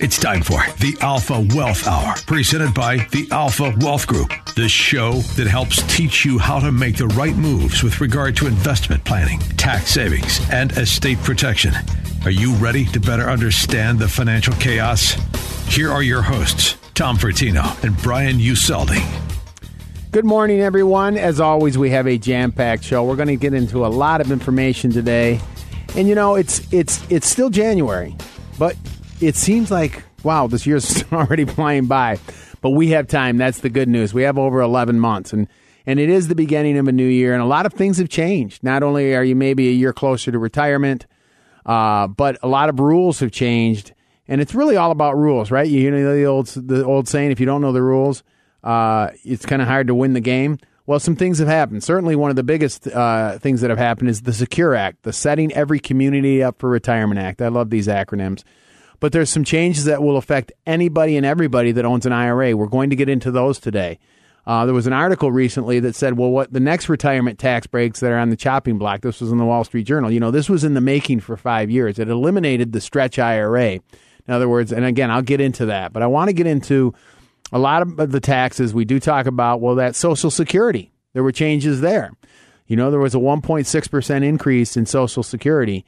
It's time for the Alpha Wealth Hour, presented by the Alpha Wealth Group, the show that helps teach you how to make the right moves with regard to investment planning, tax savings, and estate protection. Are you ready to better understand the financial chaos? Here are your hosts, Tom Fortino and Brian Useldi. Good morning, everyone. As always, we have a jam-packed show. We're going to get into a lot of information today, and you know, it's it's it's still January, but it seems like wow, this year's already flying by. But we have time. That's the good news. We have over 11 months, and and it is the beginning of a new year, and a lot of things have changed. Not only are you maybe a year closer to retirement, uh, but a lot of rules have changed, and it's really all about rules, right? You know the old the old saying: if you don't know the rules uh, it's kind of hard to win the game. Well, some things have happened. Certainly, one of the biggest uh, things that have happened is the Secure Act, the Setting Every Community Up for Retirement Act. I love these acronyms. But there's some changes that will affect anybody and everybody that owns an IRA. We're going to get into those today. Uh, there was an article recently that said, well, what the next retirement tax breaks that are on the chopping block, this was in the Wall Street Journal. You know, this was in the making for five years. It eliminated the stretch IRA. In other words, and again, I'll get into that, but I want to get into a lot of the taxes we do talk about, well, that Social Security. There were changes there. You know, there was a 1.6% increase in Social Security.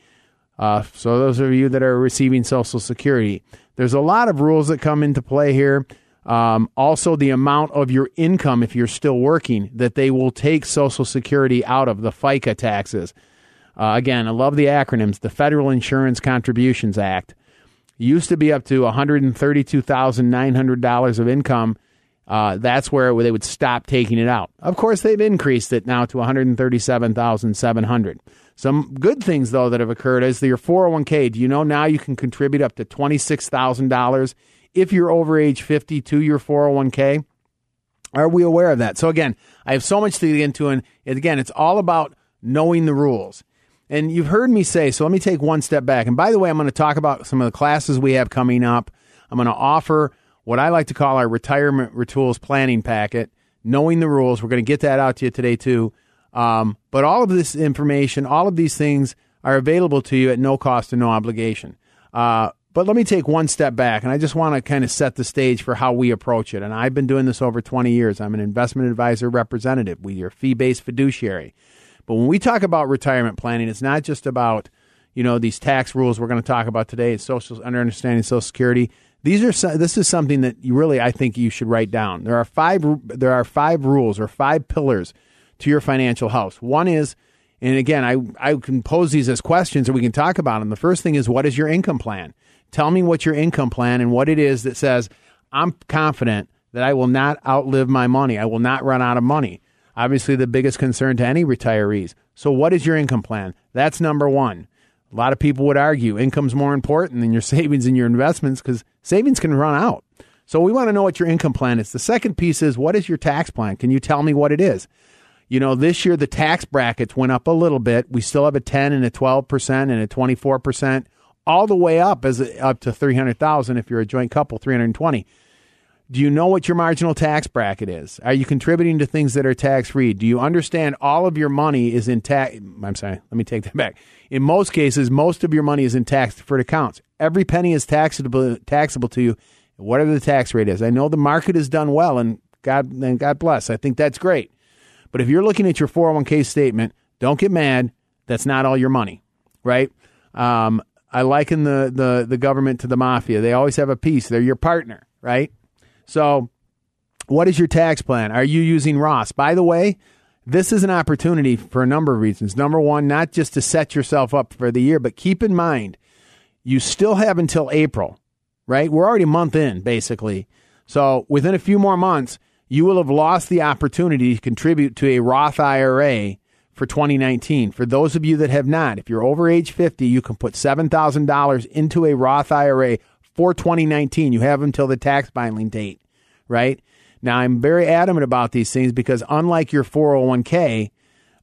Uh, so, those of you that are receiving Social Security, there's a lot of rules that come into play here. Um, also, the amount of your income, if you're still working, that they will take Social Security out of the FICA taxes. Uh, again, I love the acronyms the Federal Insurance Contributions Act used to be up to $132,900 of income. Uh, that's where they would stop taking it out. Of course, they've increased it now to 137,700. Some good things though that have occurred is your 401k. Do you know now you can contribute up to $26,000 if you're over age 50 to your 401k? Are we aware of that? So again, I have so much to get into, and again, it's all about knowing the rules. And you've heard me say, so let me take one step back. And by the way, I'm going to talk about some of the classes we have coming up. I'm going to offer what I like to call our retirement rituals planning packet, knowing the rules. We're going to get that out to you today, too. Um, but all of this information, all of these things are available to you at no cost and no obligation. Uh, but let me take one step back, and I just want to kind of set the stage for how we approach it. And I've been doing this over 20 years. I'm an investment advisor representative. We are fee based fiduciary. But when we talk about retirement planning, it's not just about you know these tax rules we're going to talk about today. It's social understanding Social Security. These are this is something that you really I think you should write down. There are five there are five rules or five pillars to your financial house. One is and again, I, I can pose these as questions and we can talk about them. The first thing is what is your income plan? Tell me what your income plan and what it is that says, I'm confident that I will not outlive my money. I will not run out of money obviously the biggest concern to any retirees. So, what is your income plan? That's number one. A lot of people would argue income's more important than your savings and your investments because savings can run out. So, we want to know what your income plan is. The second piece is what is your tax plan? Can you tell me what it is? You know, this year the tax brackets went up a little bit. We still have a 10 and a 12% and a 24%, all the way up as up to 300,000 if you're a joint couple, 320. Do you know what your marginal tax bracket is? Are you contributing to things that are tax free? Do you understand all of your money is in tax? I'm sorry, let me take that back. In most cases, most of your money is in tax deferred accounts. Every penny is taxable taxable to you, whatever the tax rate is. I know the market has done well, and God and God bless. I think that's great. But if you're looking at your 401k statement, don't get mad. That's not all your money, right? Um, I liken the, the the government to the mafia. They always have a piece. They're your partner, right? So, what is your tax plan? Are you using Roths? By the way, this is an opportunity for a number of reasons. Number one, not just to set yourself up for the year, but keep in mind you still have until April, right? We're already a month in, basically. So, within a few more months, you will have lost the opportunity to contribute to a Roth IRA for 2019. For those of you that have not, if you're over age 50, you can put $7,000 into a Roth IRA for 2019. You have until the tax filing date, right? Now, I'm very adamant about these things because unlike your 401k,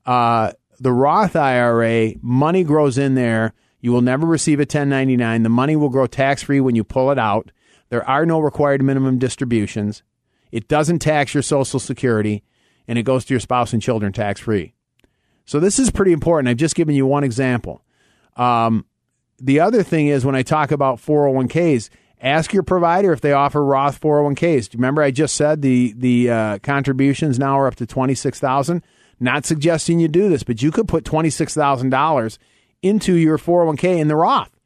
uh, the Roth IRA, money grows in there. You will never receive a 1099. The money will grow tax free when you pull it out. There are no required minimum distributions. It doesn't tax your Social Security, and it goes to your spouse and children tax free. So this is pretty important. I've just given you one example. Um, the other thing is when I talk about 401ks, ask your provider if they offer Roth 401ks. Remember I just said the the uh, contributions now are up to twenty six thousand? Not suggesting you do this, but you could put twenty six thousand dollars into your 401k in the Roth.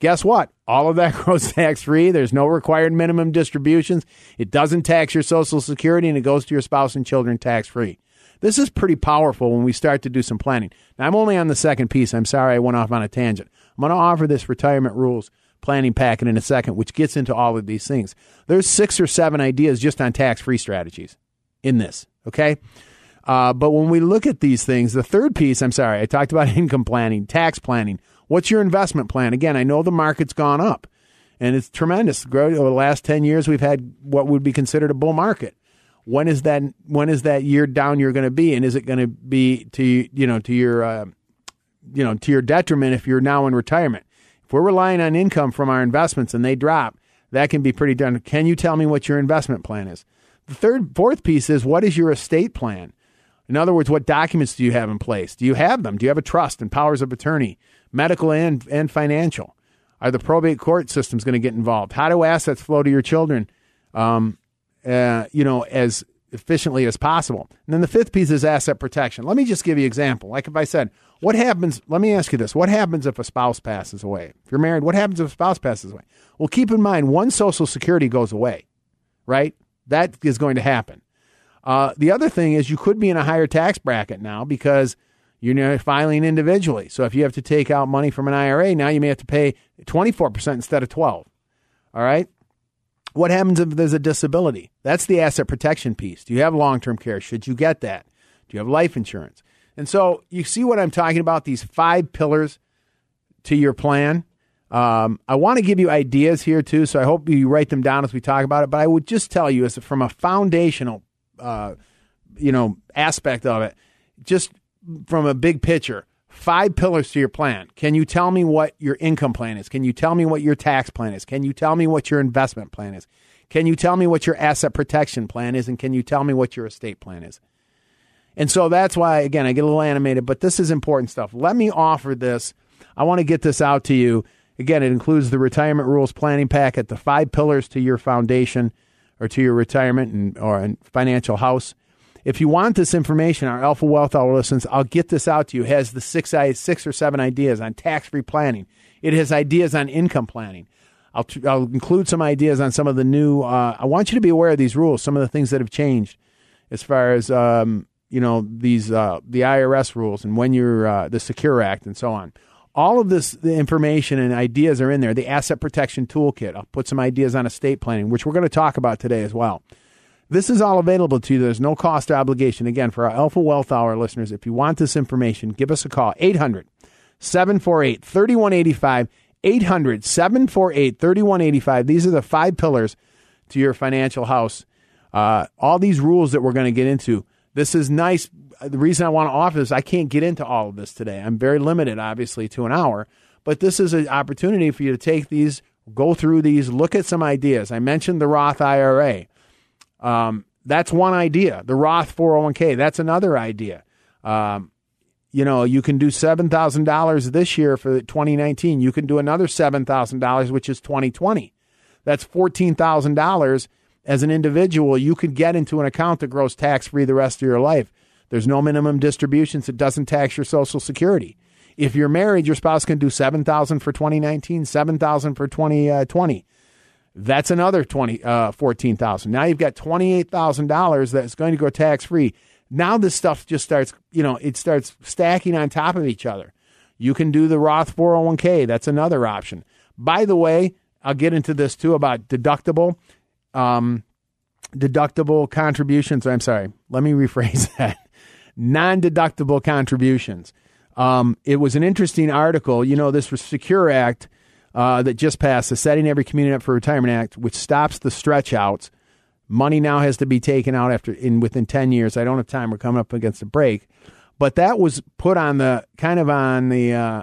Guess what? All of that grows tax free. There's no required minimum distributions. It doesn't tax your Social Security, and it goes to your spouse and children tax free. This is pretty powerful when we start to do some planning. Now, I'm only on the second piece. I'm sorry I went off on a tangent. I'm going to offer this retirement rules planning packet in a second, which gets into all of these things. There's six or seven ideas just on tax free strategies in this, okay? Uh, but when we look at these things, the third piece, I'm sorry, I talked about income planning, tax planning. What's your investment plan? Again, I know the market's gone up and it's tremendous. Over the last 10 years, we've had what would be considered a bull market. When is that when is that year down you're going to be and is it going to be to you know to your uh, you know to your detriment if you're now in retirement? If we're relying on income from our investments and they drop that can be pretty done can you tell me what your investment plan is? The third fourth piece is what is your estate plan? In other words what documents do you have in place? Do you have them? Do you have a trust and powers of attorney medical and and financial are the probate court systems going to get involved how do assets flow to your children um, uh, you know, as efficiently as possible. And then the fifth piece is asset protection. Let me just give you an example. Like if I said, what happens, let me ask you this. What happens if a spouse passes away? If you're married, what happens if a spouse passes away? Well, keep in mind, one Social Security goes away, right? That is going to happen. Uh, the other thing is you could be in a higher tax bracket now because you're filing individually. So if you have to take out money from an IRA, now you may have to pay 24% instead of 12. All right? What happens if there's a disability? That's the asset protection piece. Do you have long term care? Should you get that? Do you have life insurance? And so you see what I'm talking about these five pillars to your plan. Um, I want to give you ideas here too, so I hope you write them down as we talk about it. But I would just tell you, as from a foundational, uh, you know, aspect of it, just from a big picture, five pillars to your plan. Can you tell me what your income plan is? Can you tell me what your tax plan is? Can you tell me what your investment plan is? Can you tell me what your asset protection plan is? And can you tell me what your estate plan is? And so that's why, again, I get a little animated, but this is important stuff. Let me offer this. I want to get this out to you. Again, it includes the retirement rules planning packet, the five pillars to your foundation or to your retirement and, or financial house. If you want this information, our Alpha Wealth Hour listens, I'll get this out to you. It has the six, six or seven ideas on tax free planning. It has ideas on income planning. I'll, I'll include some ideas on some of the new. Uh, I want you to be aware of these rules, some of the things that have changed as far as um, you know these uh, the IRS rules and when you're uh, the Secure Act and so on. All of this the information and ideas are in there. The Asset Protection Toolkit. I'll put some ideas on estate planning, which we're going to talk about today as well. This is all available to you. There's no cost or obligation. Again, for our Alpha Wealth Hour listeners, if you want this information, give us a call 800 748 3185. 800 748 3185. These are the five pillars to your financial house. Uh, all these rules that we're going to get into. This is nice. The reason I want to offer this, I can't get into all of this today. I'm very limited, obviously, to an hour. But this is an opportunity for you to take these, go through these, look at some ideas. I mentioned the Roth IRA. Um, that's one idea. The Roth 401k, that's another idea. Um, you know, you can do $7,000 this year for 2019. You can do another $7,000, which is 2020. That's $14,000 as an individual you could get into an account that grows tax free the rest of your life. There's no minimum distributions. It doesn't tax your Social Security. If you're married, your spouse can do 7000 for 2019, 7000 for 2020. That's another twenty uh, fourteen thousand. Now you've got twenty eight thousand dollars that's going to go tax free. Now this stuff just starts, you know, it starts stacking on top of each other. You can do the Roth 401k. That's another option. By the way, I'll get into this too about deductible, um, deductible contributions. I'm sorry. Let me rephrase that. Non-deductible contributions. Um, it was an interesting article. You know, this was Secure Act uh, that just passed, the Setting Every Community Up for Retirement Act, which stops the stretch outs. Money now has to be taken out after in within ten years. I don't have time. We're coming up against a break, but that was put on the kind of on the uh,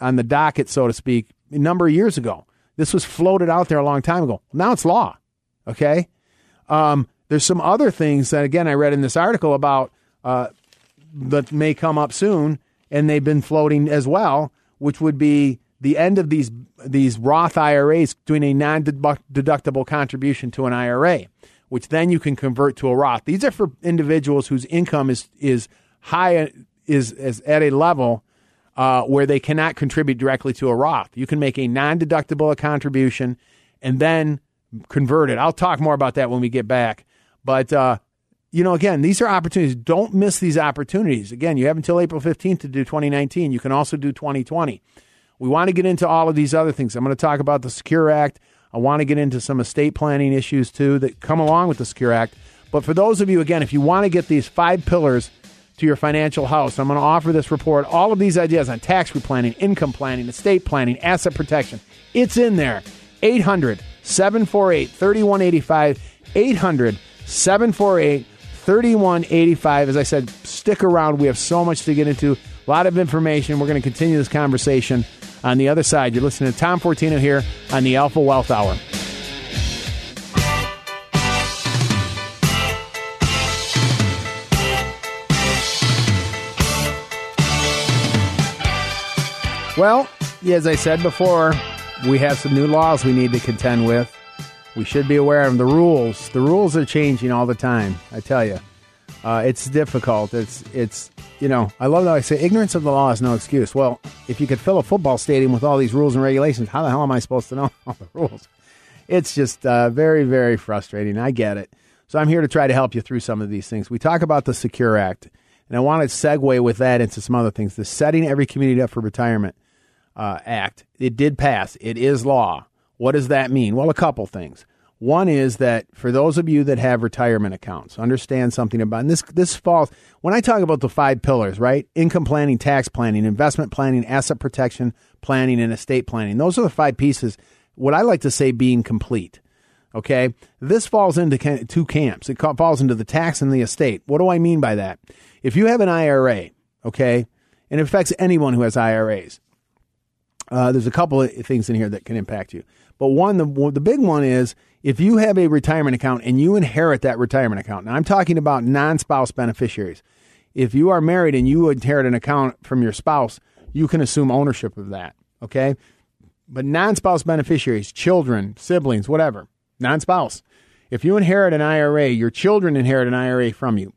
on the docket, so to speak, a number of years ago. This was floated out there a long time ago. Now it's law. Okay. Um, there's some other things that again I read in this article about uh, that may come up soon, and they've been floating as well, which would be the end of these these Roth IRAs doing a non-deductible contribution to an IRA, which then you can convert to a Roth. These are for individuals whose income is is high is, is at a level uh, where they cannot contribute directly to a Roth. You can make a non-deductible contribution and then convert it. I'll talk more about that when we get back. But uh, you know, again, these are opportunities. Don't miss these opportunities. Again, you have until April 15th to do 2019. You can also do 2020. We want to get into all of these other things. I'm going to talk about the Secure Act. I want to get into some estate planning issues too that come along with the Secure Act. But for those of you, again, if you want to get these five pillars to your financial house, I'm going to offer this report, all of these ideas on tax replanning, income planning, estate planning, asset protection. It's in there. 800 748 3185. 800 748 3185. As I said, stick around. We have so much to get into, a lot of information. We're going to continue this conversation on the other side. You're listening to Tom Fortino here on the Alpha Wealth Hour. Well, as I said before, we have some new laws we need to contend with. We should be aware of them. The rules. The rules are changing all the time. I tell you, uh, it's difficult. It's it's you know I love that I say ignorance of the law is no excuse. Well, if you could fill a football stadium with all these rules and regulations, how the hell am I supposed to know all the rules? It's just uh, very very frustrating. I get it. So I'm here to try to help you through some of these things. We talk about the Secure Act, and I want to segue with that into some other things. The Setting Every Community Up for Retirement uh, Act. It did pass. It is law. What does that mean? Well, a couple things. One is that for those of you that have retirement accounts, understand something about and this. This falls when I talk about the five pillars, right? Income planning, tax planning, investment planning, asset protection planning, and estate planning. Those are the five pieces. What I like to say being complete. Okay, this falls into two camps. It falls into the tax and the estate. What do I mean by that? If you have an IRA, okay, and it affects anyone who has IRAs, uh, there's a couple of things in here that can impact you. But one, the, the big one is if you have a retirement account and you inherit that retirement account. Now, I'm talking about non spouse beneficiaries. If you are married and you inherit an account from your spouse, you can assume ownership of that. Okay. But non spouse beneficiaries, children, siblings, whatever, non spouse. If you inherit an IRA, your children inherit an IRA from you.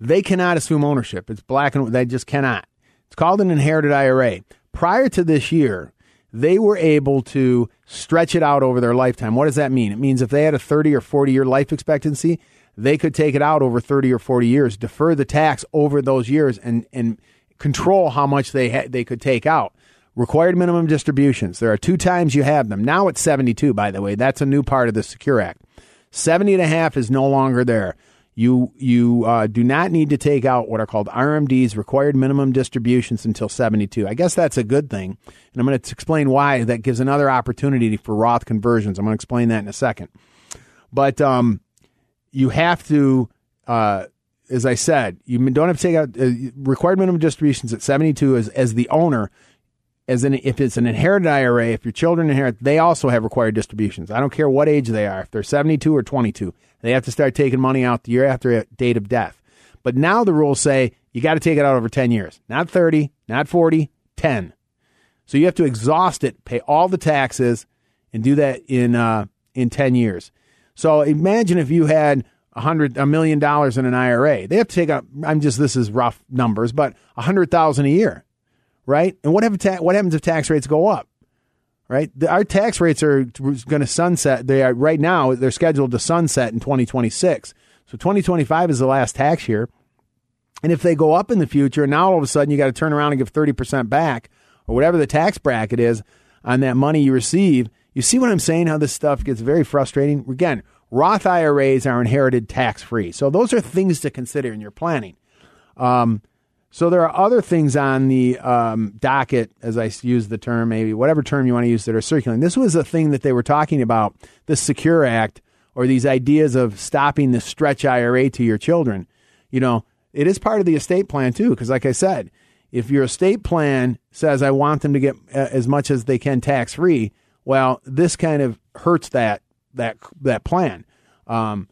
They cannot assume ownership. It's black and they just cannot. It's called an inherited IRA. Prior to this year, they were able to stretch it out over their lifetime. What does that mean? It means if they had a 30 or 40 year life expectancy, they could take it out over 30 or 40 years, defer the tax over those years, and, and control how much they, ha- they could take out. Required minimum distributions. There are two times you have them. Now it's 72, by the way. That's a new part of the Secure Act. 70 and a half is no longer there you you uh, do not need to take out what are called RMDs, required minimum distributions, until 72. I guess that's a good thing, and I'm going to explain why that gives another opportunity for Roth conversions. I'm going to explain that in a second. But um, you have to, uh, as I said, you don't have to take out uh, required minimum distributions at 72 as as the owner as an if it's an inherited IRA, if your children inherit, they also have required distributions. I don't care what age they are, if they're 72 or 22, they have to start taking money out the year after date of death. But now the rules say you got to take it out over 10 years, not 30, not 40, 10. So you have to exhaust it, pay all the taxes, and do that in uh, in 10 years. So imagine if you had a hundred a million dollars in an IRA. They have to take out. I'm just this is rough numbers, but a hundred thousand a year right? And what, ta- what happens if tax rates go up? Right, the, our tax rates are going to sunset. They are right now. They're scheduled to sunset in 2026. So 2025 is the last tax year. And if they go up in the future, now all of a sudden you got to turn around and give 30% back or whatever the tax bracket is on that money you receive. You see what I'm saying? How this stuff gets very frustrating? Again, Roth IRAs are inherited tax free. So those are things to consider in your planning. Um, So there are other things on the um, docket, as I use the term, maybe whatever term you want to use, that are circulating. This was a thing that they were talking about, the Secure Act, or these ideas of stopping the stretch IRA to your children. You know, it is part of the estate plan too, because like I said, if your estate plan says I want them to get uh, as much as they can tax free, well, this kind of hurts that that that plan. Um,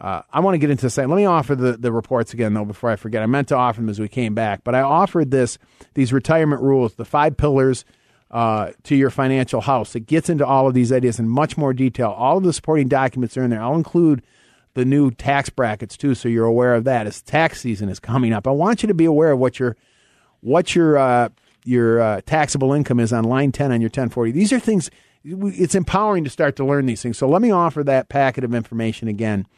uh, I want to get into this. Let me offer the, the reports again, though, before I forget. I meant to offer them as we came back, but I offered this these retirement rules, the five pillars uh, to your financial house. It gets into all of these ideas in much more detail. All of the supporting documents are in there. I'll include the new tax brackets too, so you're aware of that. As tax season is coming up, I want you to be aware of what your what your uh, your uh, taxable income is on line ten on your 1040. These are things. It's empowering to start to learn these things. So let me offer that packet of information again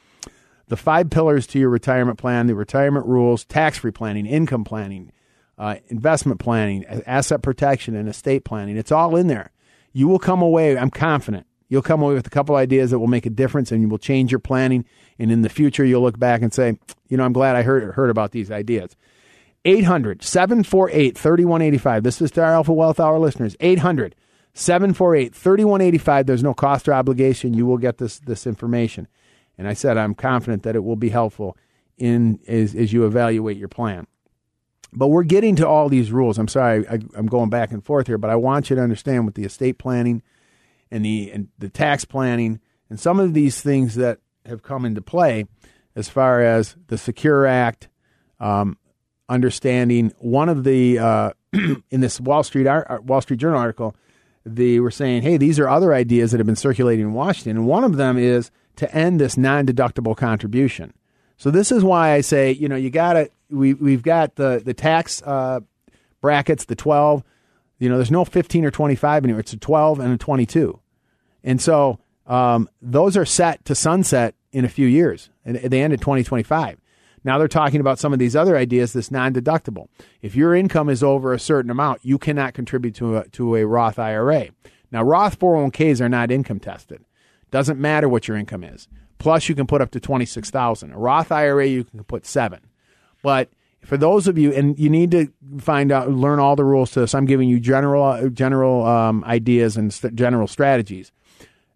the five pillars to your retirement plan, the retirement rules, tax free planning, income planning, uh, investment planning, asset protection, and estate planning. It's all in there. You will come away, I'm confident, you'll come away with a couple ideas that will make a difference and you will change your planning. And in the future, you'll look back and say, you know, I'm glad I heard, heard about these ideas. 800 748 3185. This is to our Alpha Wealth Hour listeners. 800 748 3185. There's no cost or obligation. You will get this, this information. And I said, I'm confident that it will be helpful in as, as you evaluate your plan. But we're getting to all these rules. I'm sorry, I, am going back and forth here, but I want you to understand with the estate planning and the and the tax planning and some of these things that have come into play, as far as the Secure Act, um, understanding one of the uh, in this Wall Street Wall Street Journal article, they were saying, hey, these are other ideas that have been circulating in Washington, and one of them is to end this non-deductible contribution. So this is why I say, you know, you got to we we've got the the tax uh, brackets, the 12, you know, there's no 15 or 25 anymore. It's a 12 and a 22. And so um, those are set to sunset in a few years. And they end in 2025. Now they're talking about some of these other ideas, this non-deductible. If your income is over a certain amount, you cannot contribute to a, to a Roth IRA. Now Roth 401ks are not income tested. Doesn't matter what your income is. Plus, you can put up to twenty six thousand. A Roth IRA, you can put seven. But for those of you, and you need to find out, learn all the rules to this. I'm giving you general general um, ideas and st- general strategies.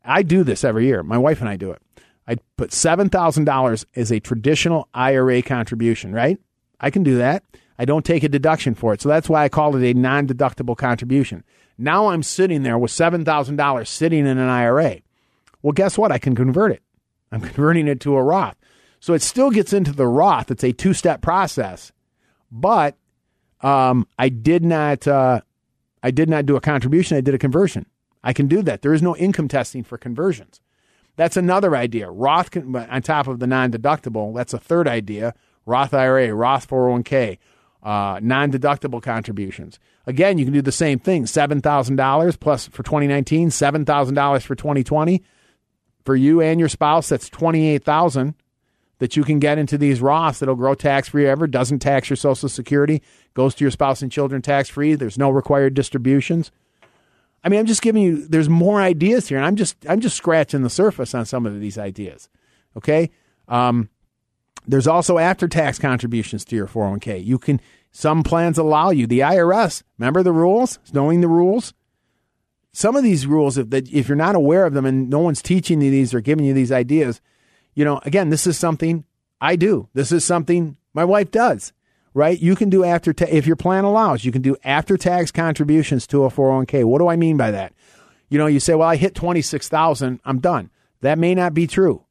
I do this every year. My wife and I do it. I put seven thousand dollars as a traditional IRA contribution. Right? I can do that. I don't take a deduction for it, so that's why I call it a non-deductible contribution. Now I'm sitting there with seven thousand dollars sitting in an IRA. Well, guess what? I can convert it. I'm converting it to a Roth. So it still gets into the Roth. It's a two step process, but um, I did not. Uh, I did not do a contribution. I did a conversion. I can do that. There is no income testing for conversions. That's another idea. Roth on top of the non deductible. That's a third idea. Roth IRA, Roth 401k, uh, non deductible contributions. Again, you can do the same thing $7,000 plus for 2019, $7,000 for 2020 for you and your spouse, that's twenty eight thousand that you can get into these Roths that'll grow tax free ever, doesn't tax your Social Security, goes to your spouse and children tax free. There's no required distributions. I mean, I'm just giving you. There's more ideas here, and I'm just I'm just scratching the surface on some of these ideas. Okay. Um, there's also after tax contributions to your 401k. You can some plans allow you. The IRS, remember the rules? Knowing the rules, some of these rules, if that if you're not aware of them and no one's teaching you these or giving you these ideas, you know, again, this is something I do. This is something my wife does. Right? You can do after ta- if your plan allows, you can do after tax contributions to a 401k. What do I mean by that? You know, you say, "Well, I hit 26,000, I'm done." That may not be true.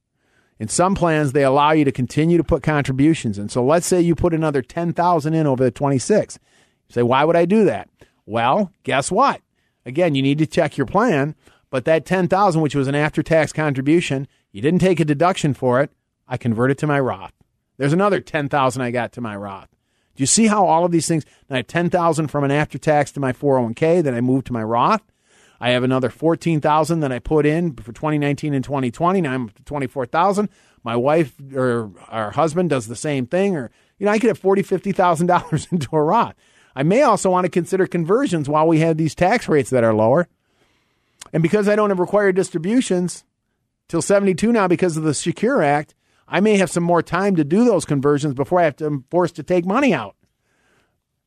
In some plans, they allow you to continue to put contributions in. So let's say you put another 10,000 in over the 26. You say, "Why would I do that?" Well, guess what? Again, you need to check your plan, but that 10,000 which was an after-tax contribution, you didn't take a deduction for it, I convert it to my Roth. There's another 10,000 I got to my Roth. Do you see how all of these things, I have 10,000 from an after-tax to my 401k that I moved to my Roth. I have another 14,000 that I put in for 2019 and 2020. Now I'm up to 24,000. My wife or our husband does the same thing or you know, I could have 40, 50,000 dollars into a Roth. I may also want to consider conversions while we have these tax rates that are lower. And because I don't have required distributions till 72 now because of the Secure Act, I may have some more time to do those conversions before I have to, I'm forced to take money out.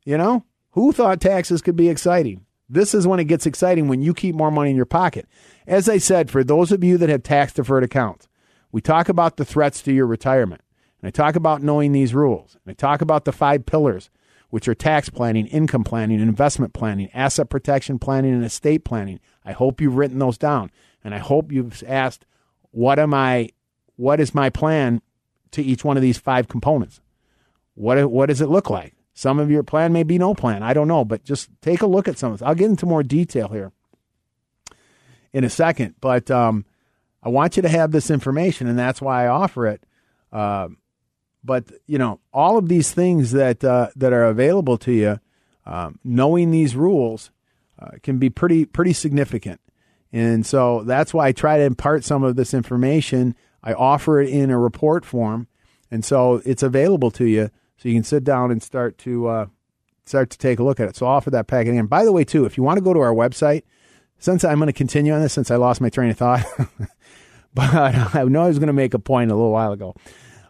You know, who thought taxes could be exciting? This is when it gets exciting when you keep more money in your pocket. As I said, for those of you that have tax deferred accounts, we talk about the threats to your retirement. And I talk about knowing these rules. And I talk about the five pillars, which are tax planning, income planning, investment planning, asset protection planning, and estate planning. I hope you've written those down. And I hope you've asked, what am I, what is my plan to each one of these five components? What, what does it look like? Some of your plan may be no plan. I don't know, but just take a look at some of this. I'll get into more detail here in a second, but um, I want you to have this information, and that's why I offer it. Uh, but you know, all of these things that uh, that are available to you, um, knowing these rules, uh, can be pretty pretty significant. And so that's why I try to impart some of this information. I offer it in a report form, and so it's available to you so you can sit down and start to uh, start to take a look at it. So I'll offer that packet again. By the way, too, if you want to go to our website, since I'm going to continue on this, since I lost my train of thought, but I know I was going to make a point a little while ago.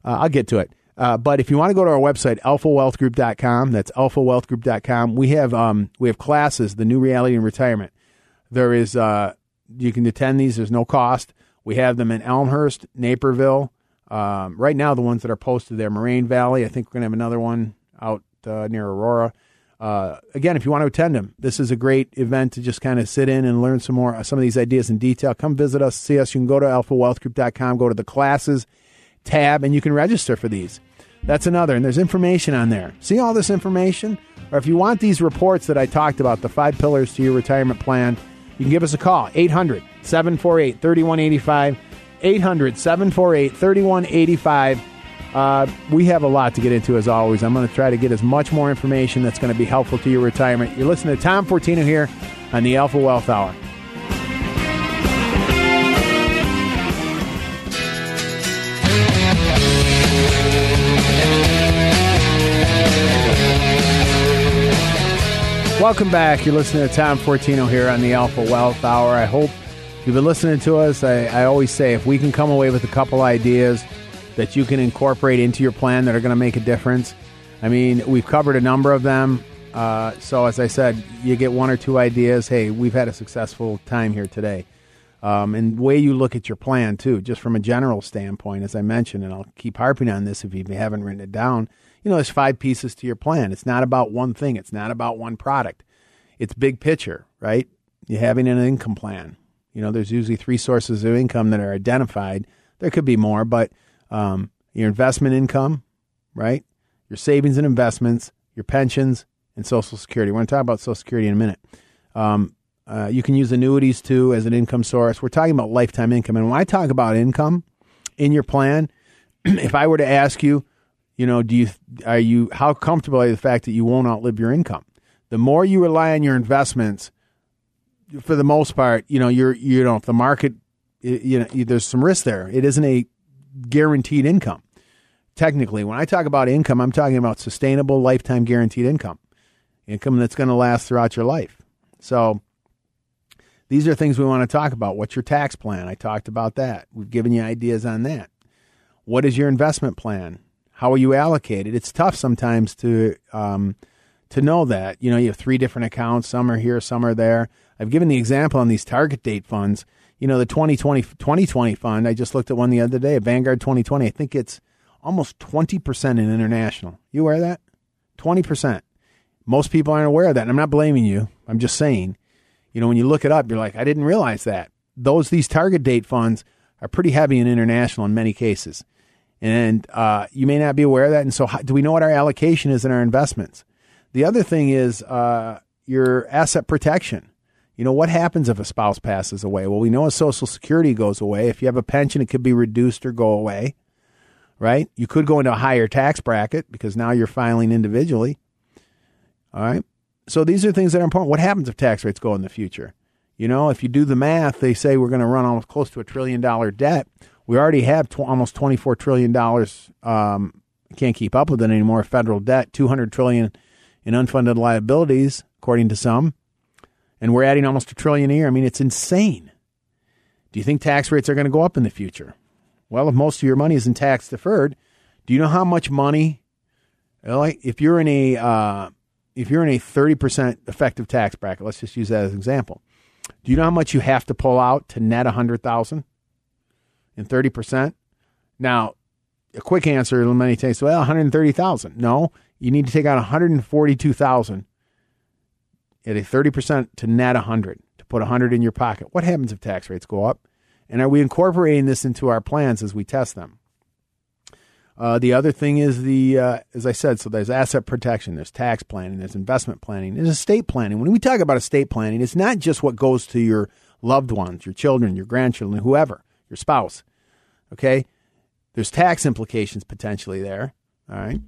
Uh, I'll get to it. Uh, but if you want to go to our website, alphawealthgroup.com, that's alphawealthgroup.com. We have um, we have classes, the new reality in retirement. There is uh, you can attend these. There's no cost. We have them in Elmhurst, Naperville, um, right now, the ones that are posted there, Moraine Valley. I think we're going to have another one out uh, near Aurora. Uh, again, if you want to attend them, this is a great event to just kind of sit in and learn some more some of these ideas in detail. Come visit us, see us. You can go to alphawealthgroup.com, go to the classes tab, and you can register for these. That's another, and there's information on there. See all this information? Or if you want these reports that I talked about, the five pillars to your retirement plan, you can give us a call, 800 748 3185. 800 748 3185. Uh, we have a lot to get into as always. I'm going to try to get as much more information that's going to be helpful to your retirement. You're listening to Tom Fortino here on the Alpha Wealth Hour. Welcome back. You're listening to Tom Fortino here on the Alpha Wealth Hour. I hope you've been listening to us, I, I always say if we can come away with a couple ideas that you can incorporate into your plan that are going to make a difference. I mean, we've covered a number of them. Uh, so, as I said, you get one or two ideas. Hey, we've had a successful time here today. Um, and the way you look at your plan, too, just from a general standpoint, as I mentioned, and I'll keep harping on this if you haven't written it down. You know, there's five pieces to your plan. It's not about one thing, it's not about one product. It's big picture, right? You're having an income plan. You know, there's usually three sources of income that are identified. There could be more, but um, your investment income, right? Your savings and investments, your pensions, and Social Security. We're going to talk about Social Security in a minute. Um, uh, you can use annuities too as an income source. We're talking about lifetime income. And when I talk about income in your plan, if I were to ask you, you know, do you are you how comfortable are you the fact that you won't outlive your income? The more you rely on your investments, for the most part, you know, you're you know, if the market, you know, there's some risk there. It isn't a guaranteed income. Technically, when I talk about income, I'm talking about sustainable lifetime guaranteed income, income that's going to last throughout your life. So, these are things we want to talk about. What's your tax plan? I talked about that. We've given you ideas on that. What is your investment plan? How are you allocated? It's tough sometimes to um, to know that. You know, you have three different accounts. Some are here, some are there. I've given the example on these target date funds. You know, the 2020, 2020 fund, I just looked at one the other day, Vanguard 2020. I think it's almost 20% in international. You aware of that? 20%. Most people aren't aware of that. And I'm not blaming you. I'm just saying, you know, when you look it up, you're like, I didn't realize that. Those, these target date funds are pretty heavy in international in many cases. And uh, you may not be aware of that. And so, how, do we know what our allocation is in our investments? The other thing is uh, your asset protection. You know, what happens if a spouse passes away? Well, we know a Social Security goes away. If you have a pension, it could be reduced or go away, right? You could go into a higher tax bracket because now you're filing individually. All right. So these are things that are important. What happens if tax rates go in the future? You know, if you do the math, they say we're going to run almost close to a trillion dollar debt. We already have tw- almost twenty four trillion dollars. Um, can't keep up with it anymore. Federal debt, two hundred trillion in unfunded liabilities, according to some and we're adding almost a trillion a year. I mean, it's insane. Do you think tax rates are going to go up in the future? Well, if most of your money is in tax deferred, do you know how much money? If you're in a uh, if you're in a 30% effective tax bracket, let's just use that as an example. Do you know how much you have to pull out to net a 100,000 in 30%? Now, a quick answer many times, well, 130,000. No, you need to take out 142,000 at a 30% to net 100 to put 100 in your pocket. What happens if tax rates go up? And are we incorporating this into our plans as we test them? Uh, the other thing is the, uh, as I said, so there's asset protection, there's tax planning, there's investment planning, there's estate planning. When we talk about estate planning, it's not just what goes to your loved ones, your children, your grandchildren, whoever, your spouse. Okay, there's tax implications potentially there. All right,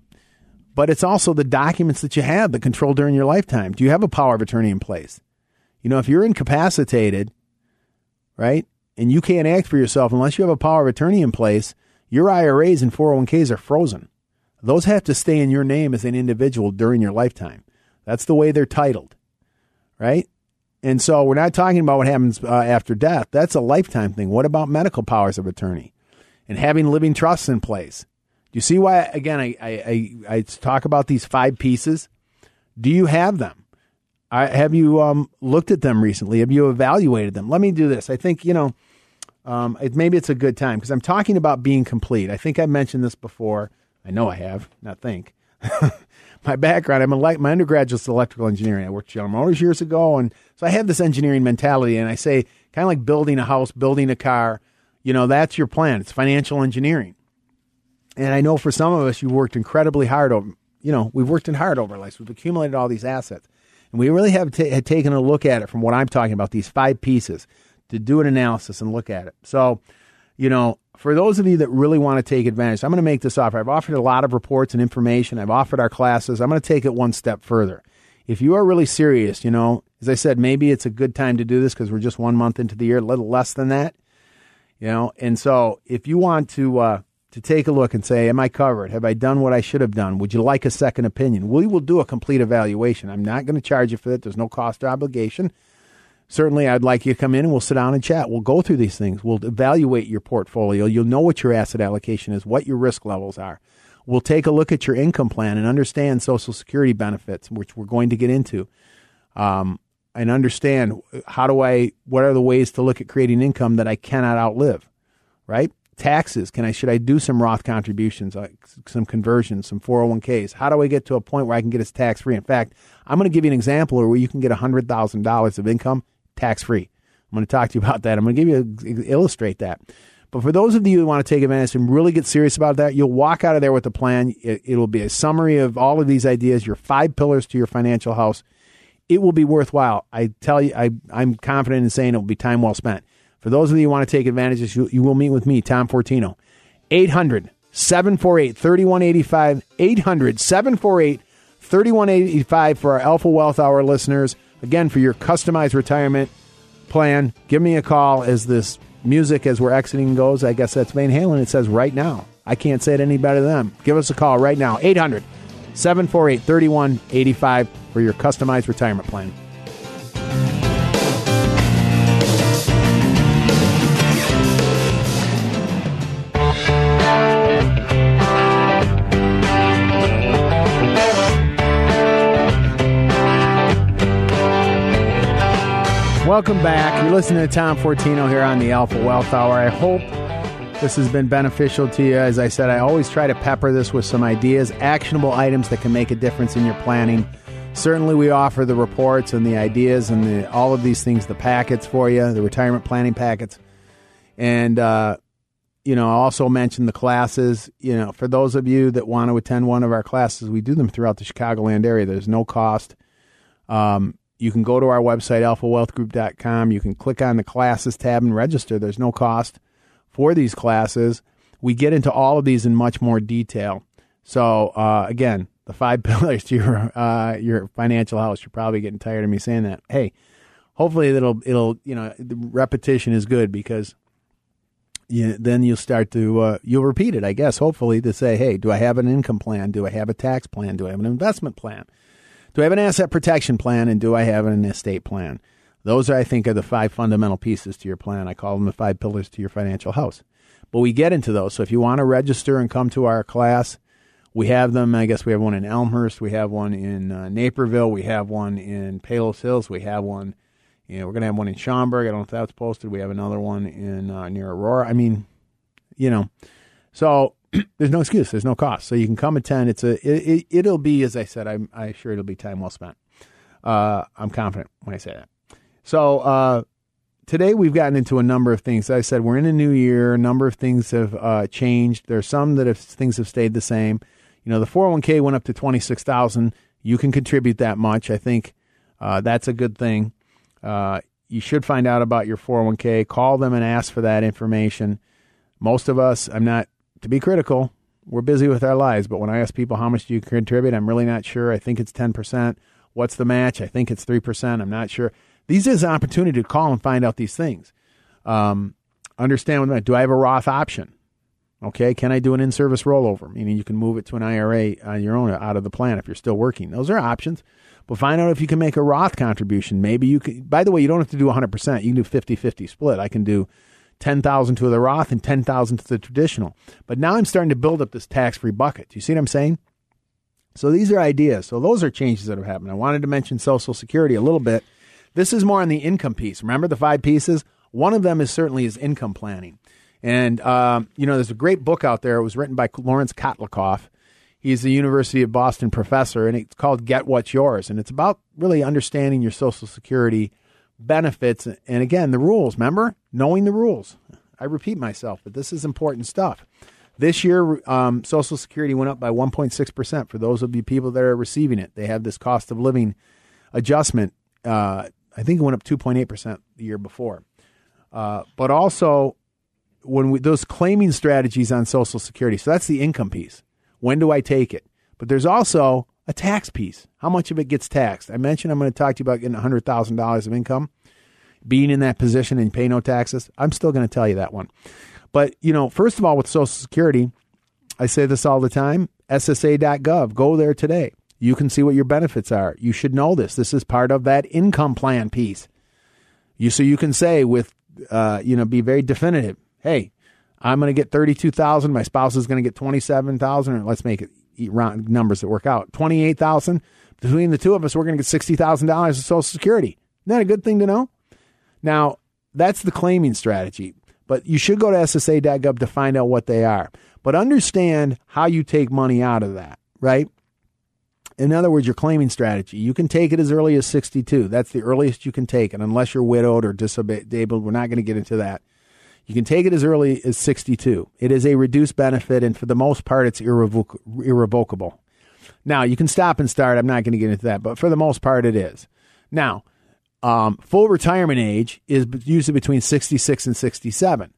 but it's also the documents that you have that control during your lifetime. Do you have a power of attorney in place? You know, if you're incapacitated, right, and you can't act for yourself unless you have a power of attorney in place your IRAs and 401ks are frozen. Those have to stay in your name as an individual during your lifetime. That's the way they're titled, right? And so we're not talking about what happens uh, after death. That's a lifetime thing. What about medical powers of attorney and having living trusts in place? Do you see why, again, I, I, I, I talk about these five pieces? Do you have them? I, have you um, looked at them recently? Have you evaluated them? Let me do this. I think, you know, um, it, maybe it's a good time because I'm talking about being complete. I think I mentioned this before. I know I have, not think. my background, I'm a my undergraduate's electrical engineering. I worked at General Motors years ago, and so I have this engineering mentality. And I say, kind of like building a house, building a car. You know, that's your plan. It's financial engineering. And I know for some of us, you've worked incredibly hard over. You know, we've worked in hard over life. We've accumulated all these assets, and we really have t- had taken a look at it from what I'm talking about. These five pieces to do an analysis and look at it. So, you know, for those of you that really want to take advantage, I'm going to make this offer. I've offered a lot of reports and information. I've offered our classes. I'm going to take it one step further. If you are really serious, you know, as I said, maybe it's a good time to do this because we're just one month into the year, a little less than that, you know. And so, if you want to uh, to take a look and say, "Am I covered? Have I done what I should have done? Would you like a second opinion?" We will do a complete evaluation. I'm not going to charge you for that. There's no cost or obligation certainly I'd like you to come in and we'll sit down and chat. We'll go through these things. We'll evaluate your portfolio. You'll know what your asset allocation is, what your risk levels are. We'll take a look at your income plan and understand Social Security benefits, which we're going to get into, um, and understand how do I, what are the ways to look at creating income that I cannot outlive, right? Taxes. Can I, should I do some Roth contributions, like some conversions, some 401ks? How do I get to a point where I can get it tax free? In fact, I'm going to give you an example where you can get $100,000 of income tax free. I'm going to talk to you about that. I'm going to give you illustrate that. But for those of you who want to take advantage and really get serious about that, you'll walk out of there with a plan. It, it'll be a summary of all of these ideas, your five pillars to your financial house. It will be worthwhile. I tell you, I, I'm confident in saying it will be time well spent. For those of you who want to take advantage, you, you will meet with me, Tom Fortino. 800 748 3185. 800 748 3185 for our Alpha Wealth Hour listeners. Again, for your customized retirement plan, give me a call as this music as we're exiting goes. I guess that's Van Halen. It says right now. I can't say it any better than them. Give us a call right now. 800 748 3185 for your customized retirement plan. Welcome back. You're listening to Tom Fortino here on the Alpha Wealth Hour. I hope this has been beneficial to you. As I said, I always try to pepper this with some ideas, actionable items that can make a difference in your planning. Certainly, we offer the reports and the ideas and the, all of these things, the packets for you, the retirement planning packets. And, uh, you know, I also mentioned the classes. You know, for those of you that want to attend one of our classes, we do them throughout the Chicagoland area. There's no cost. Um, you can go to our website, alphawealthgroup.com. You can click on the classes tab and register. There's no cost for these classes. We get into all of these in much more detail. So, uh, again, the five pillars to your uh, your financial house. You're probably getting tired of me saying that. Hey, hopefully it'll it'll you know the repetition is good because you, then you'll start to uh, you'll repeat it. I guess hopefully to say, hey, do I have an income plan? Do I have a tax plan? Do I have an investment plan? Do I have an asset protection plan and do I have an estate plan? Those, are, I think, are the five fundamental pieces to your plan. I call them the five pillars to your financial house. But we get into those. So if you want to register and come to our class, We have them. I guess we have one in Elmhurst. We have one in uh, Naperville. We have one in Palos Hills. We have one. You know, we're going to have one in Schaumburg. I don't know if that's posted. We have another one in uh, near Aurora. I mean, you know, so there's no excuse. There's no cost. So you can come attend. It's a. It, it, will be as I said. I'm I sure it'll be time well spent. Uh, I'm confident when I say that. So uh, today we've gotten into a number of things. As I said we're in a new year. A number of things have uh, changed. There's some that have things have stayed the same. You know, the 401k went up to 26,000. You can contribute that much. I think uh, that's a good thing. Uh, you should find out about your 401k. Call them and ask for that information. Most of us, I'm not to be critical, we're busy with our lives, but when I ask people how much do you contribute, I'm really not sure. I think it's 10%. What's the match? I think it's 3%. I'm not sure. These is an opportunity to call and find out these things. Um, understand what do I have a Roth option? Okay, can I do an in-service rollover? Meaning you can move it to an IRA on your own out of the plan if you're still working. Those are options. But find out if you can make a Roth contribution. Maybe you can. By the way, you don't have to do 100%. You can do 50-50 split. I can do 10,000 to the Roth and 10,000 to the traditional. But now I'm starting to build up this tax-free bucket. Do you see what I'm saying? So these are ideas. So those are changes that have happened. I wanted to mention Social Security a little bit. This is more on the income piece. Remember the five pieces? One of them is certainly is income planning. And, um, you know, there's a great book out there. It was written by Lawrence Kotlikoff. He's a University of Boston professor, and it's called Get What's Yours. And it's about really understanding your Social Security benefits. And again, the rules, remember? Knowing the rules. I repeat myself, but this is important stuff. This year, um, Social Security went up by 1.6% for those of you people that are receiving it. They have this cost of living adjustment. Uh, I think it went up 2.8% the year before. Uh, but also, when we, those claiming strategies on Social Security. So that's the income piece. When do I take it? But there's also a tax piece. How much of it gets taxed? I mentioned I'm going to talk to you about getting $100,000 of income, being in that position and pay no taxes. I'm still going to tell you that one. But, you know, first of all, with Social Security, I say this all the time SSA.gov. Go there today. You can see what your benefits are. You should know this. This is part of that income plan piece. You so you can say with uh, you know be very definitive hey, I'm going to get 32,000. My spouse is going to get 27,000. let's make it round numbers that work out. 28,000. Between the two of us, we're going to get $60,000 of Social Security. Isn't that a good thing to know? Now, that's the claiming strategy, but you should go to SSA.gov to find out what they are. But understand how you take money out of that, right? In other words, your claiming strategy. You can take it as early as 62. That's the earliest you can take it, unless you're widowed or disabled. We're not going to get into that. You can take it as early as 62. It is a reduced benefit, and for the most part, it's irrevoc- irrevocable. Now, you can stop and start. I'm not going to get into that, but for the most part, it is. Now, um, full retirement age is usually between 66 and 67.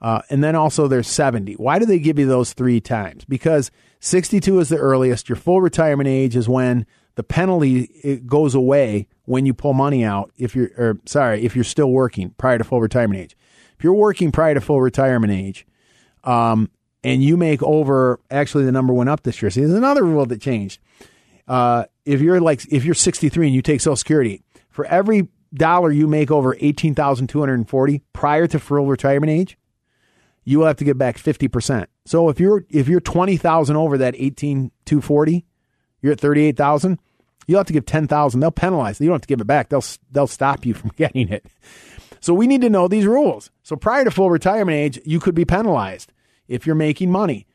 Uh, and then also there's 70. Why do they give you those three times? Because 62 is the earliest. Your full retirement age is when the penalty goes away when you pull money out. If you're, or sorry, if you're still working prior to full retirement age. If you're working prior to full retirement age, um, and you make over, actually the number went up this year. See, there's another rule that changed. Uh, if you're like, if you're 63 and you take Social Security, for every dollar you make over 18,240 prior to full retirement age, you will have to get back 50%. So if you're, if you're 20,000 over that 18,240, you're at 38,000, you'll have to give 10,000. They'll penalize. You don't have to give it back. They'll, they'll stop you from getting it. So we need to know these rules. So prior to full retirement age, you could be penalized if you're making money.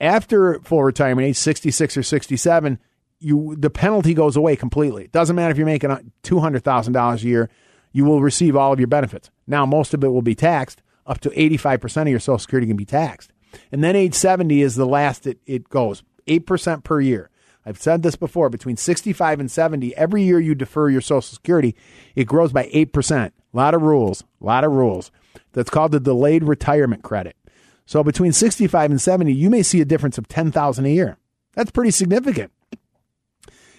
After full retirement age, 66 or 67, you the penalty goes away completely. It doesn't matter if you're making uh, $200,000 a year, you will receive all of your benefits. Now, most of it will be taxed. Up to 85% of your Social Security can be taxed. And then age 70 is the last it, it goes, 8% per year. I've said this before between 65 and 70, every year you defer your Social Security, it grows by 8%. A lot of rules, a lot of rules. That's called the delayed retirement credit. So between 65 and 70, you may see a difference of 10,000 a year. That's pretty significant.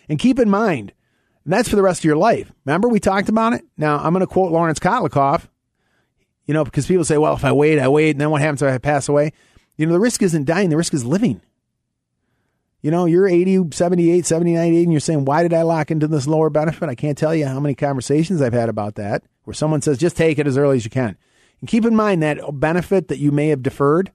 And keep in mind, and that's for the rest of your life. Remember we talked about it? Now, I'm going to quote Lawrence Kotlikoff, you know, because people say, well, if I wait, I wait, and then what happens if I pass away? You know, the risk isn't dying, the risk is living. You know, you're 80, 78, 79, 80, and you're saying, why did I lock into this lower benefit? I can't tell you how many conversations I've had about that where someone says, just take it as early as you can. And keep in mind that benefit that you may have deferred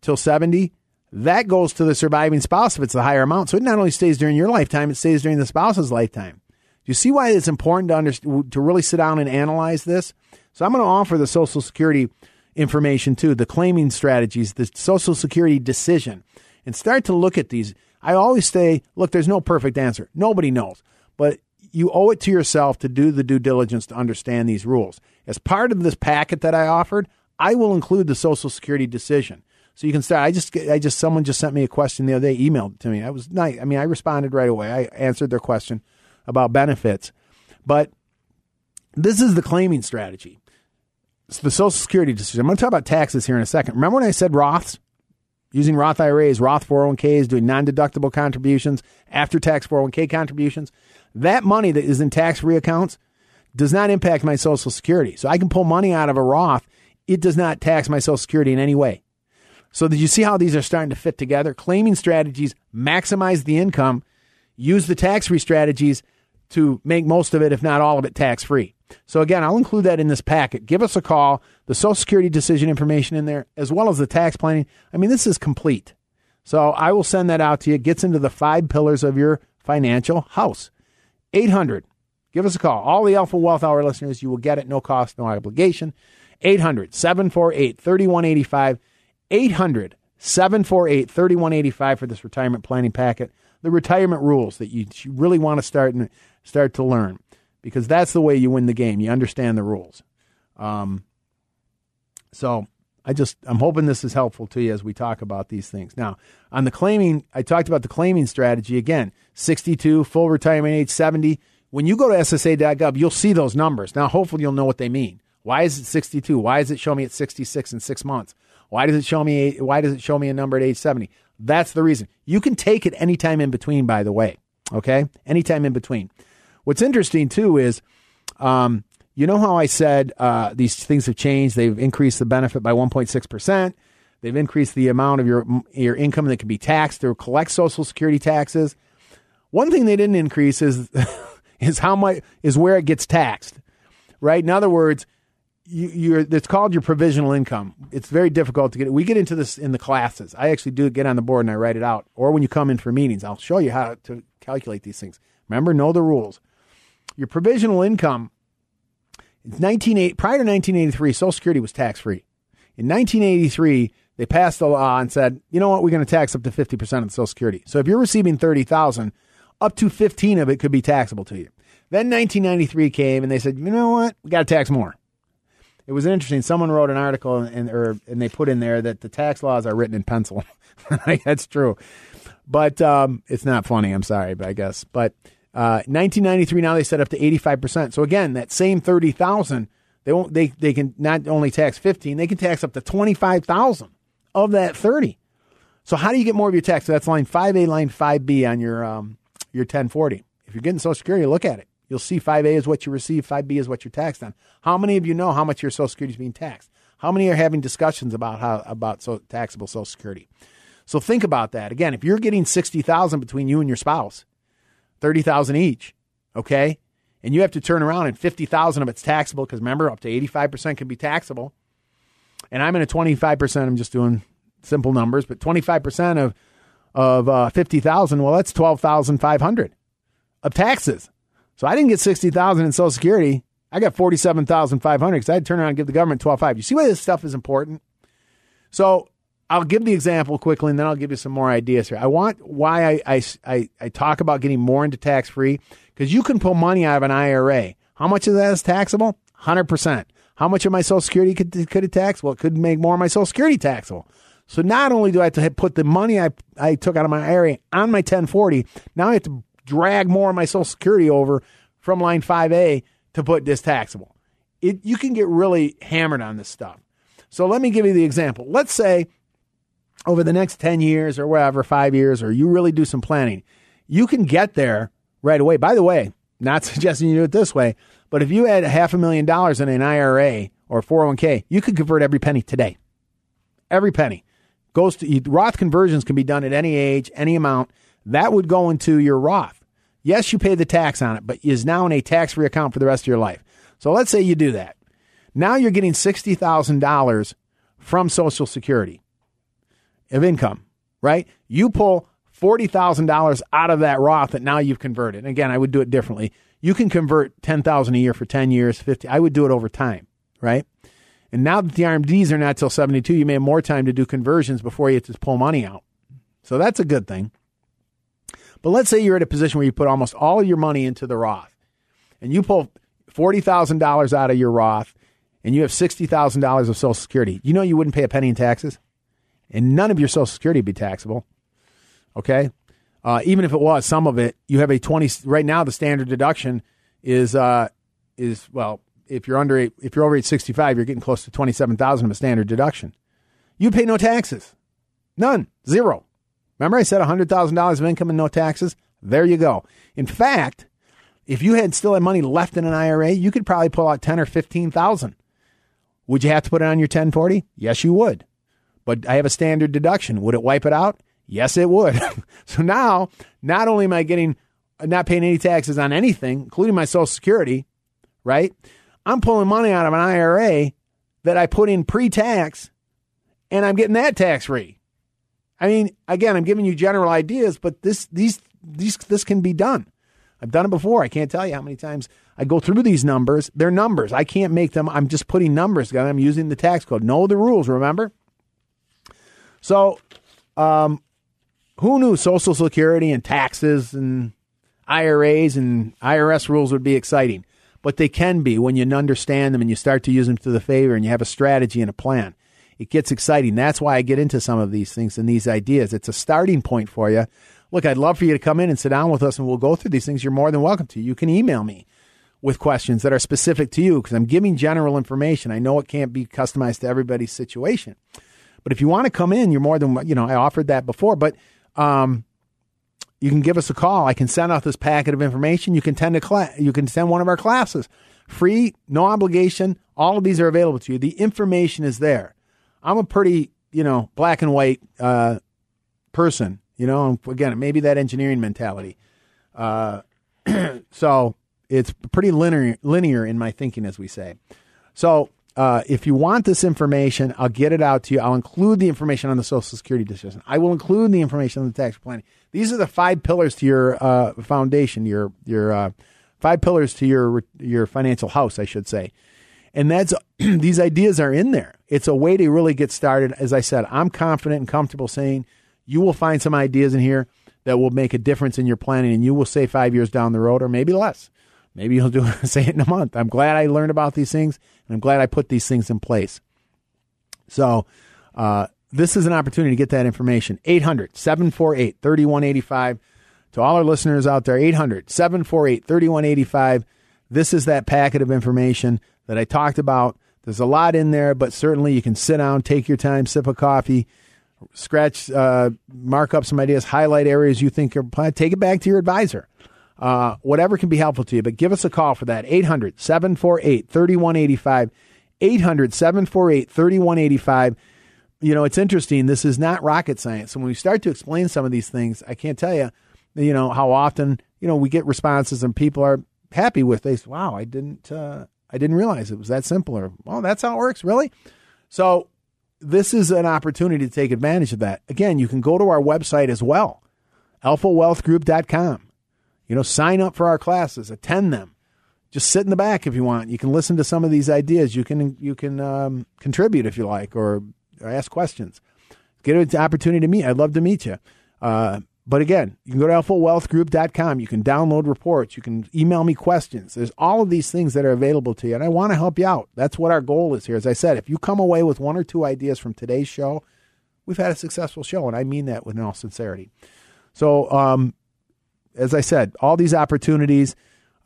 till 70, that goes to the surviving spouse if it's the higher amount. So it not only stays during your lifetime, it stays during the spouse's lifetime. Do you see why it's important to understand, to really sit down and analyze this? So I'm going to offer the Social Security information too, the claiming strategies, the Social Security decision, and start to look at these. I always say, look, there's no perfect answer. Nobody knows, but you owe it to yourself to do the due diligence to understand these rules. As part of this packet that I offered, I will include the Social Security decision. So you can start. I just, I just, someone just sent me a question the other day, emailed it to me. I was nice. I mean, I responded right away. I answered their question about benefits, but this is the claiming strategy. It's the Social Security decision. I'm going to talk about taxes here in a second. Remember when I said Roths? Using Roth IRAs, Roth 401ks, doing non deductible contributions, after tax 401k contributions. That money that is in tax free accounts does not impact my Social Security. So I can pull money out of a Roth. It does not tax my Social Security in any way. So did you see how these are starting to fit together? Claiming strategies maximize the income, use the tax free strategies to make most of it, if not all of it, tax free. So again, I'll include that in this packet. Give us a call, the Social Security decision information in there, as well as the tax planning. I mean, this is complete. So I will send that out to you. It gets into the five pillars of your financial house. 800. Give us a call. All the Alpha Wealth Hour listeners, you will get it, no cost, no obligation. 800 748 3185. 800 748 3185 for this retirement planning packet. The retirement rules that you, really want to start and start to learn because that's the way you win the game. You understand the rules. Um, so I just I'm hoping this is helpful to you as we talk about these things. Now, on the claiming, I talked about the claiming strategy again. 62 full retirement age 70. When you go to SSA.gov, you'll see those numbers. Now, hopefully, you'll know what they mean. Why is it 62? Why does it show me at 66 in six months? Why does it show me? Why does it show me a number at age 70? That's the reason. You can take it anytime in between. By the way, okay, anytime in between. What's interesting too is, um, you know how I said uh, these things have changed. They've increased the benefit by 1.6 percent. They've increased the amount of your your income that can be taxed or collect Social Security taxes. One thing they didn't increase is is how much is where it gets taxed. Right. In other words, you, you're it's called your provisional income. It's very difficult to get. We get into this in the classes. I actually do get on the board and I write it out. Or when you come in for meetings, I'll show you how to calculate these things. Remember, know the rules. Your provisional income. 1980, prior to 1983, Social Security was tax free. In 1983, they passed a law and said, you know what, we're going to tax up to 50% of the Social Security. So if you're receiving 30,000, up to 15 of it could be taxable to you. Then 1993 came and they said, you know what, we got to tax more it was interesting. Someone wrote an article and or and they put in there that the tax laws are written in pencil. That's true, but um, it's not funny. I'm sorry, but I guess. But uh, 1993 now they set up to 85 percent. So again, that same 30,000 they won't they they can not only tax 15, they can tax up to 25,000 of that 30. So how do you get more of your tax? So that's line 5A, line 5B on your um, your 1040. If you're getting Social Security, look at it. You'll see 5A is what you receive, 5B is what you're taxed on. How many of you know how much your Social Security is being taxed? How many are having discussions about how about so taxable Social Security? So think about that. Again, if you're getting 60,000 between you and your spouse, 30,000 each, okay? And you have to turn around and 50,000 of it's taxable because remember up to 85% can be taxable. And I'm in a 25%, I'm just doing simple numbers, but 25% of of uh, 50,000, well that's 12,500 of taxes. So I didn't get 60,000 in Social Security. I got 47,500 because I had to turn around and give the government 12.5. You see why this stuff is important? So I'll give the example quickly and then I'll give you some more ideas here. I want why I, I, I, talk about getting more into tax free because you can pull money out of an IRA. How much of that is taxable? 100%. How much of my Social Security could, could it tax? Well, it could make more of my Social Security taxable. So not only do I have to put the money I, I took out of my IRA on my 1040, now I have to drag more of my Social Security over from line 5A to put this taxable. It, you can get really hammered on this stuff. So let me give you the example. Let's say over the next 10 years or whatever, five years, or you really do some planning, you can get there right away. By the way, not suggesting you do it this way, but if you had a half a million dollars in an IRA or 401k, you could convert every penny today. Every penny goes to Roth conversions can be done at any age, any amount that would go into your Roth. Yes, you pay the tax on it, but is now in a tax free account for the rest of your life. So let's say you do that. Now you're getting $60,000 from Social Security of income, right? You pull $40,000 out of that Roth that now you've converted. And again, I would do it differently. You can convert 10,000 a year for 10 years, 50. I would do it over time, right? And now that the RMDs are not till 72, you may have more time to do conversions before you have to pull money out. So that's a good thing. But let's say you're at a position where you put almost all your money into the Roth and you pull $40,000 out of your Roth and you have $60,000 of Social Security. You know you wouldn't pay a penny in taxes? And none of your Social Security would be taxable. Okay? Uh, even if it was some of it, you have a 20 right now the standard deduction is uh, is well, if you're under eight, if you're over age 65, you're getting close to 27,000 of a standard deduction. You pay no taxes. None. Zero. Remember I said $100,000 of income and no taxes? There you go. In fact, if you had still had money left in an IRA, you could probably pull out 10 or 15,000. Would you have to put it on your 1040? Yes, you would. But I have a standard deduction. Would it wipe it out? Yes, it would. so now, not only am I getting not paying any taxes on anything, including my Social Security, right? I'm pulling money out of an IRA that I put in pre-tax, and I'm getting that tax free. I mean, again, I'm giving you general ideas, but this these these this can be done. I've done it before. I can't tell you how many times I go through these numbers. They're numbers. I can't make them. I'm just putting numbers together. I'm using the tax code. Know the rules, remember? So, um, who knew Social Security and taxes and IRAs and IRS rules would be exciting? But they can be when you understand them and you start to use them to the favor and you have a strategy and a plan. It gets exciting. That's why I get into some of these things and these ideas. It's a starting point for you. Look, I'd love for you to come in and sit down with us and we'll go through these things. You're more than welcome to. You can email me with questions that are specific to you because I'm giving general information. I know it can't be customized to everybody's situation. But if you want to come in, you're more than, you know, I offered that before, but um, you can give us a call. I can send out this packet of information. You can attend a class. You can send one of our classes, free, no obligation. All of these are available to you. The information is there. I'm a pretty, you know, black and white uh, person. You know, again, maybe that engineering mentality. Uh, so it's pretty linear, linear in my thinking, as we say. So uh, if you want this information, I'll get it out to you. I'll include the information on the Social Security decision. I will include the information on the tax planning. These are the five pillars to your uh, foundation, your your uh, five pillars to your your financial house, I should say. And that's these ideas are in there. It's a way to really get started. As I said, I'm confident and comfortable saying you will find some ideas in here that will make a difference in your planning, and you will say five years down the road, or maybe less. Maybe you'll do say it in a month. I'm glad I learned about these things, and I'm glad I put these things in place. So, uh, this is an opportunity to get that information. 800 748 3185. To all our listeners out there, 800 748 3185. This is that packet of information that I talked about. There's a lot in there, but certainly you can sit down, take your time, sip a coffee, scratch, uh, mark up some ideas, highlight areas you think are, take it back to your advisor. Uh, whatever can be helpful to you, but give us a call for that. 800 748 3185. 800 748 3185. You know, it's interesting. This is not rocket science. And when we start to explain some of these things, I can't tell you, you know, how often, you know, we get responses and people are happy with. Say, wow, I didn't, uh, I didn't realize it was that simple. Or, well, that's how it works, really? So this is an opportunity to take advantage of that. Again, you can go to our website as well, alphawealthgroup.com. You know, sign up for our classes, attend them. Just sit in the back if you want. You can listen to some of these ideas. You can you can um, contribute if you like, or, or, ask questions. Get an opportunity to meet. I'd love to meet you. Uh, but again, you can go to alphawealthgroup.com. You can download reports. You can email me questions. There's all of these things that are available to you, and I want to help you out. That's what our goal is here. As I said, if you come away with one or two ideas from today's show, we've had a successful show, and I mean that with all sincerity. So, um, as I said, all these opportunities.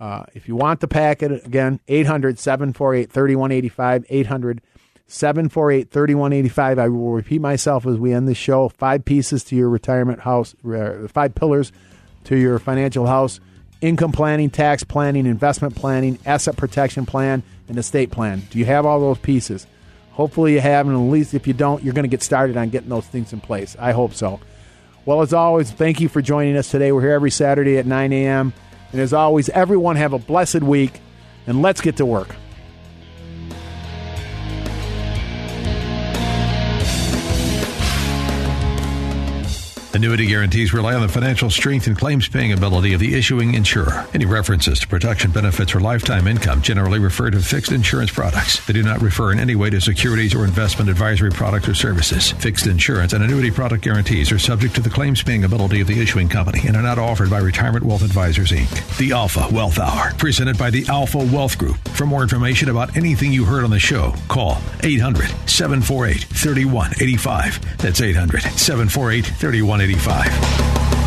Uh, if you want the packet, again, 800 748 3185, 800 748 3185. I will repeat myself as we end the show. Five pieces to your retirement house, uh, five pillars to your financial house income planning, tax planning, investment planning, asset protection plan, and estate plan. Do you have all those pieces? Hopefully you have, and at least if you don't, you're going to get started on getting those things in place. I hope so. Well, as always, thank you for joining us today. We're here every Saturday at 9 a.m. And as always, everyone have a blessed week, and let's get to work. Annuity guarantees rely on the financial strength and claims paying ability of the issuing insurer. Any references to production benefits or lifetime income generally refer to fixed insurance products. They do not refer in any way to securities or investment advisory products or services. Fixed insurance and annuity product guarantees are subject to the claims paying ability of the issuing company and are not offered by Retirement Wealth Advisors Inc. The Alpha Wealth Hour, presented by the Alpha Wealth Group. For more information about anything you heard on the show, call 800 748 3185. That's 800 748 3185. 185.